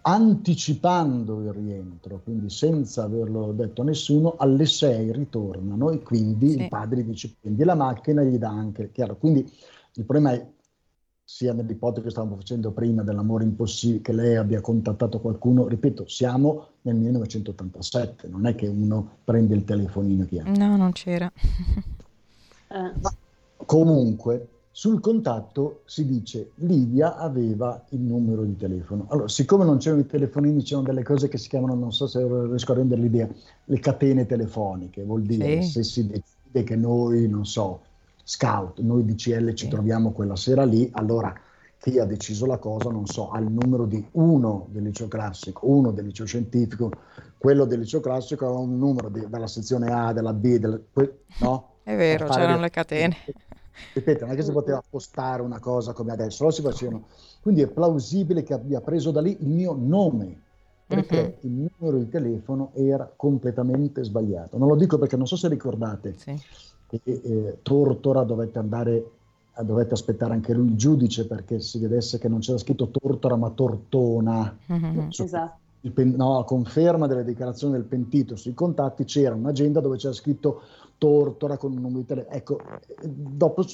anticipando il rientro, quindi senza averlo detto a nessuno, alle 6 ritornano e quindi sì. il padre dice prendi la macchina e gli dà anche, chiaro, quindi il problema è sia nell'ipotesi che stavamo facendo prima dell'amore impossibile, che lei abbia contattato qualcuno, ripeto, siamo nel 1987, non è che uno prende il telefonino e chiama. No, non c'era. Eh. comunque, sul contatto si dice Lidia aveva il numero di telefono. Allora, siccome non c'erano i telefonini, c'erano delle cose che si chiamano, non so se riesco a rendere l'idea, le catene telefoniche. Vuol dire sì. se si decide che noi, non so, scout, noi DCL ci sì. troviamo quella sera lì, allora chi ha deciso la cosa, non so, ha il numero di uno del liceo classico, uno del liceo scientifico, quello del liceo classico ha un numero di, della sezione A, della B, del, no? È vero, c'erano le catene. Ripeto, non è che si poteva postare una cosa come adesso, lo si facevano. Quindi è plausibile che abbia preso da lì il mio nome, perché uh-huh. il numero di telefono era completamente sbagliato. Non lo dico perché non so se ricordate sì. Che eh, Tortora dovette andare, dovette aspettare anche lui il giudice perché si vedesse che non c'era scritto Tortora ma Tortona. Uh-huh. Esatto. Pen- no, a conferma delle dichiarazioni del pentito sui contatti c'era un'agenda dove c'era scritto Tortora con un numero di telefono. Ecco, dopo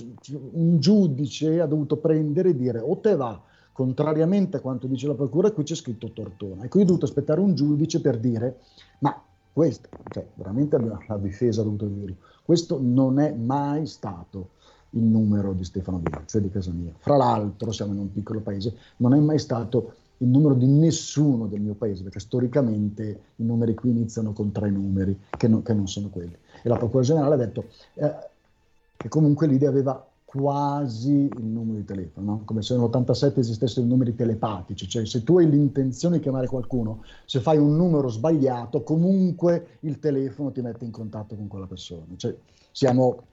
un giudice ha dovuto prendere e dire o te va, contrariamente a quanto dice la procura, qui c'è scritto Tortona. Ecco, io ho dovuto aspettare un giudice per dire, ma questo, cioè veramente la difesa ha dovuto dirlo, questo non è mai stato il numero di Stefano Villa, cioè di casa mia. Fra l'altro, siamo in un piccolo paese, non è mai stato il numero di nessuno del mio paese, perché storicamente i numeri qui iniziano con tre numeri, che non, che non sono quelli e la Procura Generale ha detto eh, che comunque l'IDE aveva quasi il numero di telefono, no? come se nell'87 esistessero i numeri telepatici, cioè se tu hai l'intenzione di chiamare qualcuno, se fai un numero sbagliato, comunque il telefono ti mette in contatto con quella persona. Cioè, siamo,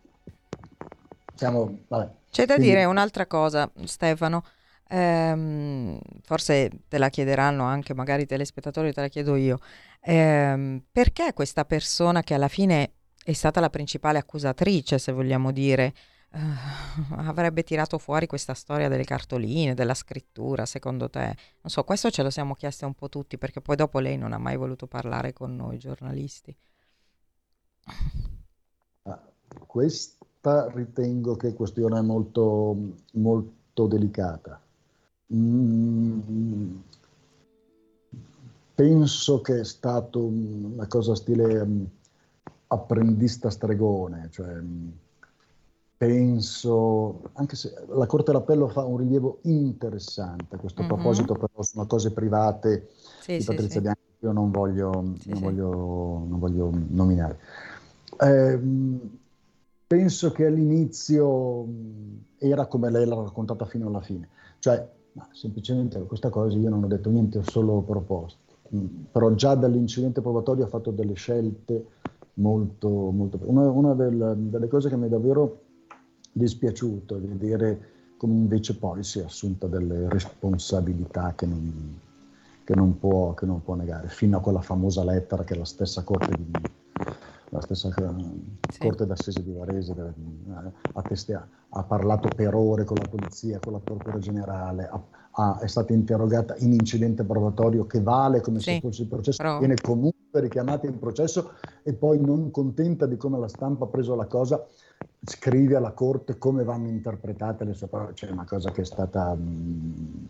siamo vabbè. C'è da Quindi... dire un'altra cosa, Stefano. Ehm, forse te la chiederanno anche magari i telespettatori, te la chiedo io. Ehm, perché questa persona che alla fine è stata la principale accusatrice, se vogliamo dire. Uh, avrebbe tirato fuori questa storia delle cartoline, della scrittura, secondo te? Non so, questo ce lo siamo chiesti un po' tutti, perché poi dopo lei non ha mai voluto parlare con noi giornalisti. Ah, questa ritengo che è questione molto, molto delicata. Mm, penso che è stato una cosa stile mm, apprendista stregone, cioè penso, anche se la Corte d'Appello fa un rilievo interessante a questo mm-hmm. proposito, però sono cose private sì, di Patrizia sì, Bianchi, io non voglio, sì, non voglio, non voglio nominare. Eh, penso che all'inizio era come lei l'ha raccontata fino alla fine, cioè semplicemente questa cosa io non ho detto niente, ho solo proposto, però già dall'incidente probatorio ha fatto delle scelte molto, molto... Una, una del, delle cose che mi è davvero dispiaciuto vedere come invece poi si è assunta delle responsabilità che non, che non, può, che non può negare, fino a quella famosa lettera che la stessa Corte di, la stessa sì. Corte d'Assise di Varese eh, ha, testea, ha, parlato per ore con la polizia, con la Procura Generale, ha, è stata interrogata in incidente probatorio che vale come sì. se fosse il processo, viene comunque richiamati in processo e poi non contenta di come la stampa ha preso la cosa, scrive alla corte come vanno interpretate le sue parole, cioè una cosa che è stata mh, mm,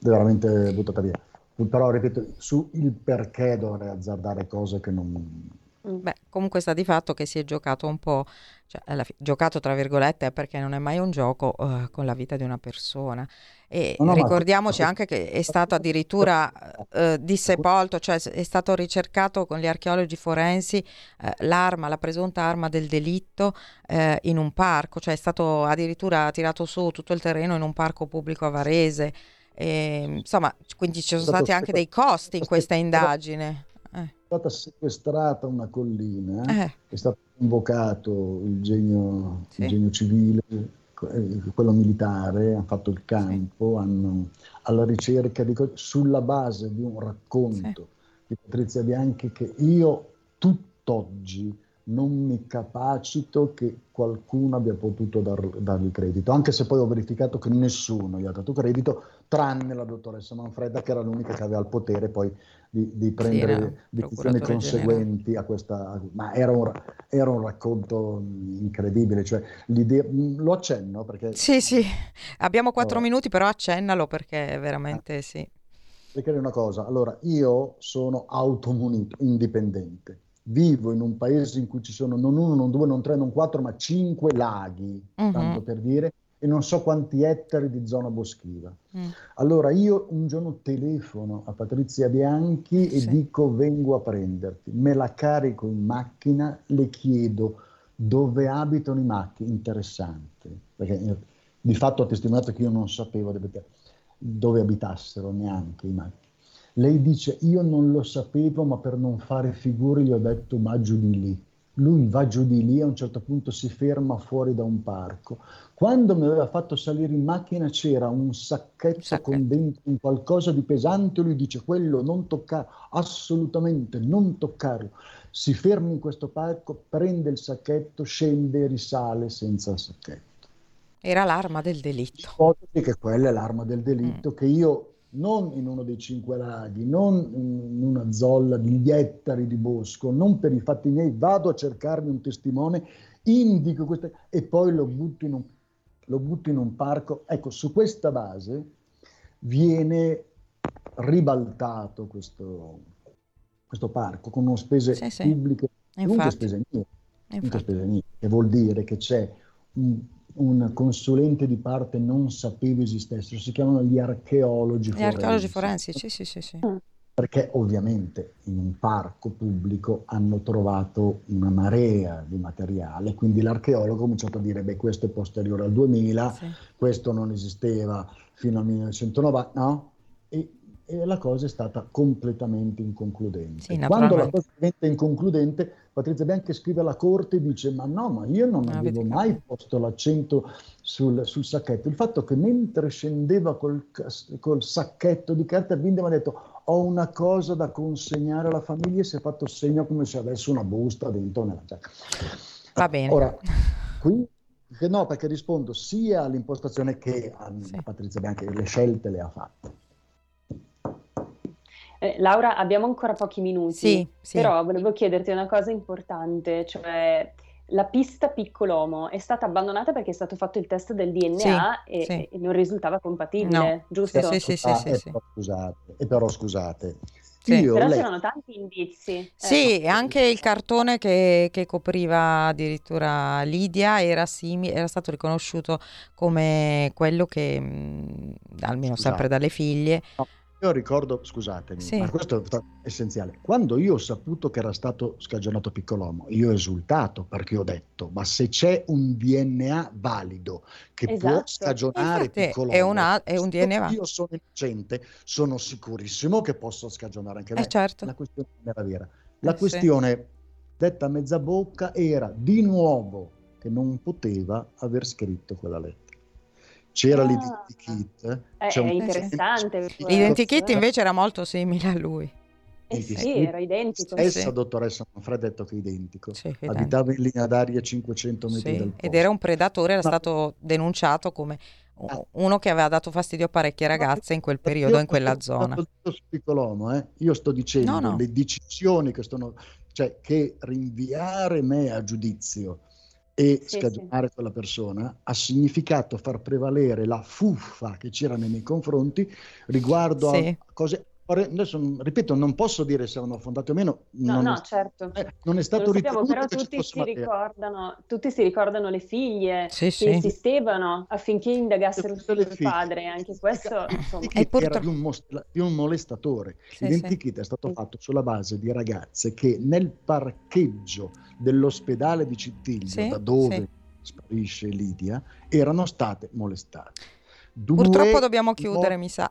veramente buttata via. Però ripeto, su il perché dovrei azzardare cose che non, Beh, comunque sta di fatto che si è giocato un po', cioè fi- giocato tra virgolette perché non è mai un gioco uh, con la vita di una persona. E no, no, ricordiamoci ma... anche che è stato addirittura uh, dissepolto, cioè è stato ricercato con gli archeologi forensi uh, l'arma, la presunta arma del delitto in un parco, cioè è stato addirittura tirato su tutto il terreno in un parco pubblico a Varese. E, insomma, quindi ci sono stati anche dei costi in questa indagine stata sequestrata una collina, eh. è stato convocato il genio, sì. il genio civile, eh, quello militare, hanno fatto il campo, hanno, alla ricerca di sulla base di un racconto sì. di Patrizia Bianchi che io tutt'oggi non mi capacito che qualcuno abbia potuto dar, dargli credito, anche se poi ho verificato che nessuno gli ha dato credito, tranne la dottoressa Manfreda, che era l'unica che aveva il potere poi di, di prendere sì, decisioni conseguenti a questa... Ma era un, era un, racconto incredibile, cioè l'idea... Lo accenno perché... Sì, sì, abbiamo quattro allora. minuti, però accennalo perché veramente eh. sì. Perché è una cosa, allora io sono automunito, indipendente vivo in un paese in cui ci sono non uno, non due, non tre, non quattro, ma cinque laghi, uh-huh. tanto per dire, e non so quanti ettari di zona boschiva. Mm. Allora io un giorno telefono a Patrizia Bianchi e sì. dico vengo a prenderti, me la carico in macchina, le chiedo dove abitano i macchi, interessante, perché di fatto ho testimoniato che io non sapevo dove, dove abitassero neanche i macchi. Lei dice, io non lo sapevo, ma per non fare figure gli ho detto, ma giù di lì. Lui va giù di lì, a un certo punto si ferma fuori da un parco. Quando mi aveva fatto salire in macchina c'era un sacchetto Sacchetto. con dentro un qualcosa di pesante, lui dice, quello non toccare, assolutamente non toccarlo. Si ferma in questo parco, prende il sacchetto, scende e risale senza il sacchetto. Era l'arma del delitto. Ipotesi che quella è l'arma del delitto mm. che io non in uno dei cinque laghi, non in una zolla di ettari di bosco, non per i fatti miei, vado a cercarmi un testimone, indico queste e poi lo butto in un, lo butto in un parco. Ecco, su questa base viene ribaltato questo, questo parco con spese sì, sì. pubbliche, comunque spese mie, spese mie, che vuol dire che c'è un un consulente di parte non sapevo esistessero, si chiamano gli archeologi gli forensi. Gli archeologi forensi, sì, sì, sì, sì. Mm. Perché ovviamente in un parco pubblico hanno trovato una marea di materiale, quindi l'archeologo ha cominciato a dire, beh, questo è posteriore al 2000, sì. questo non esisteva fino al 1990, no? E e la cosa è stata completamente inconcludente. Sì, Quando la cosa diventa inconcludente, Patrizia Bianchi scrive alla corte e dice: Ma no, ma io non ah, avevo mai posto l'accento sul, sul, sacchetto. Il fatto che mentre scendeva col, col sacchetto di carta, Binde mi ha detto: Ho una cosa da consegnare alla famiglia e si è fatto segno come se avesse una busta dentro nella giacca. Va bene. Ora, qui no, perché rispondo sia all'impostazione che a sì. Patrizia Bianchi, le scelte le ha fatte. Eh, Laura, abbiamo ancora pochi minuti, sì, sì. però volevo chiederti una cosa importante, cioè la pista Piccolomo è stata abbandonata perché è stato fatto il test del DNA sì, e, sì. e, non risultava compatibile, no. giusto? Sì, sì, sì. Ah, sì, e, però, scusate, e però scusate. Io, però lei... c'erano tanti indizi. Sì, ecco. anche il cartone che, che, copriva addirittura Lidia era, simile, era stato riconosciuto come quello che, mh, almeno scusate. sempre dalle figlie, no io ricordo, scusatemi, sì. ma questo è essenziale. Quando io ho saputo che era stato scagionato Piccolomo, io ho esultato perché ho detto: ma se c'è un DNA valido che esatto. può scagionare Infatti, Piccolomo, è, una, è un DNA. Io sono innocente, sono sicurissimo che posso scagionare anche me. Eh certo. La questione non era vera. La eh questione, sì. detta a mezza bocca, era di nuovo che non poteva aver scritto quella lettera. C'era ah. l'identikit. Eh, è, è interessante. L'identikit invece era molto simile a lui. Eh sì, era identico. Stessa sì. dottoressa Manfred ha detto che è identico. Sì, Abitava in linea d'aria 500 metri sì. dal posto. Ed era un predatore, era stato denunciato come ah. uno che aveva dato fastidio a parecchie ragazze in quel periodo, in quella zona. Io, eh? io sto dicendo no, no. le decisioni che sono, cioè che rinviare me a giudizio e sì, scagionare sì. quella persona ha significato far prevalere la fuffa che c'era nei miei confronti riguardo sì. a cose adesso ripeto, non posso dire se erano fondate o meno. No, no, è, certo. Eh, non è stato ritenuto però tutti si, ricordano, tutti si ricordano le figlie sì, che sì. insistevano affinché indagassero sul padre, anche questo insomma. Era di un, most- di un molestatore. Sì, L'identikit è stato fatto sulla base di ragazze che nel parcheggio dell'ospedale di Cittiglio, da dove sparisce Lidia, erano state molestate. Due Purtroppo dobbiamo chiudere, mo- mi sa.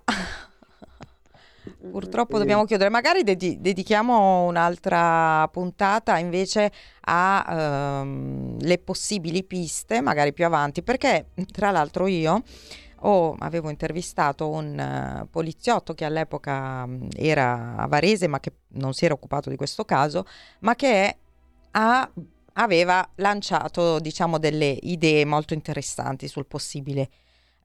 Purtroppo dobbiamo chiudere, magari ded- dedichiamo un'altra puntata invece alle ehm, possibili piste, magari più avanti, perché tra l'altro io ho, avevo intervistato un uh, poliziotto che all'epoca um, era a Varese ma che non si era occupato di questo caso, ma che ha, aveva lanciato diciamo delle idee molto interessanti sul possibile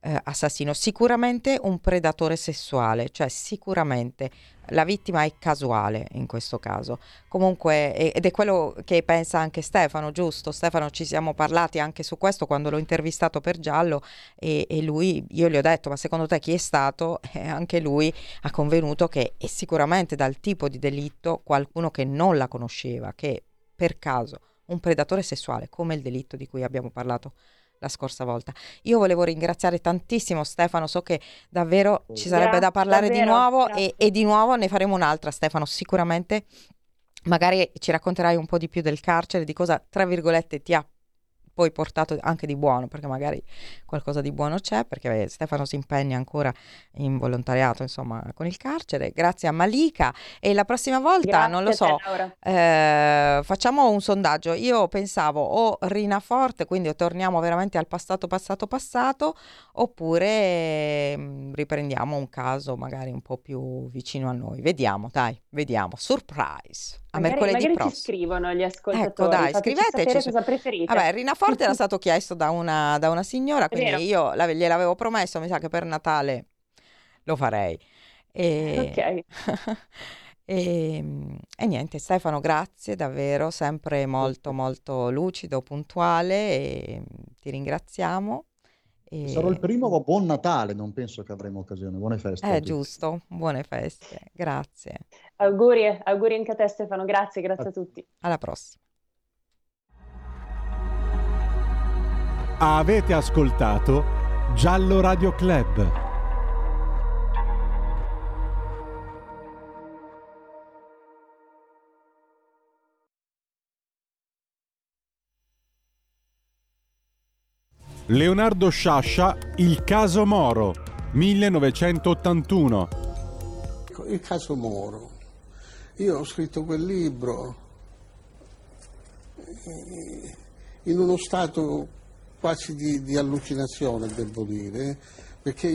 eh, assassino, sicuramente un predatore sessuale, cioè sicuramente la vittima è casuale in questo caso. Comunque, ed è quello che pensa anche Stefano, giusto? Stefano, ci siamo parlati anche su questo quando l'ho intervistato per Giallo e, e lui, io gli ho detto, ma secondo te chi è stato? E anche lui ha convenuto che è sicuramente dal tipo di delitto qualcuno che non la conosceva, che per caso un predatore sessuale, come il delitto di cui abbiamo parlato la scorsa volta. Io volevo ringraziare tantissimo Stefano, so che davvero ci sarebbe grazie, da parlare davvero, di nuovo e, e, di nuovo ne faremo un'altra Stefano, sicuramente. Magari ci racconterai un po' di più del carcere, di cosa tra virgolette ti ha poi portato anche di buono, perché magari qualcosa di buono c'è, perché Stefano si impegna ancora in volontariato, insomma, con il carcere. Grazie a Malika. E la prossima volta, Grazie non lo so, eh, facciamo un sondaggio. Io pensavo o Rina Forte, quindi torniamo veramente al passato, passato, passato, oppure mm, riprendiamo un caso magari un po' più vicino a noi. Vediamo, dai, vediamo. Surprise a magari, mercoledì magari prossimo. ci scrivono gli ascoltatori. Ecco, dai, scriveteci. cosa preferite. Vabbè, Rina Forte era stato chiesto da una, da una signora, quindi io la, gliel'avevo promesso, mi sa che per Natale lo farei. E... Ok. e, e, niente, Stefano, grazie davvero, sempre molto molto lucido, puntuale e ti ringraziamo. E... Sarò il primo, ma buon Natale, non penso che avremo occasione. Buone feste. È eh, giusto, buone feste, grazie. Auguri, auguri anche a te Stefano, grazie, grazie a tutti. Alla prossima. Avete ascoltato Giallo Radio Club. Leonardo Sciascia, Il caso Moro, 1981. Il caso Moro. Io ho scritto quel libro in uno stato quasi di, di allucinazione, devo dire, perché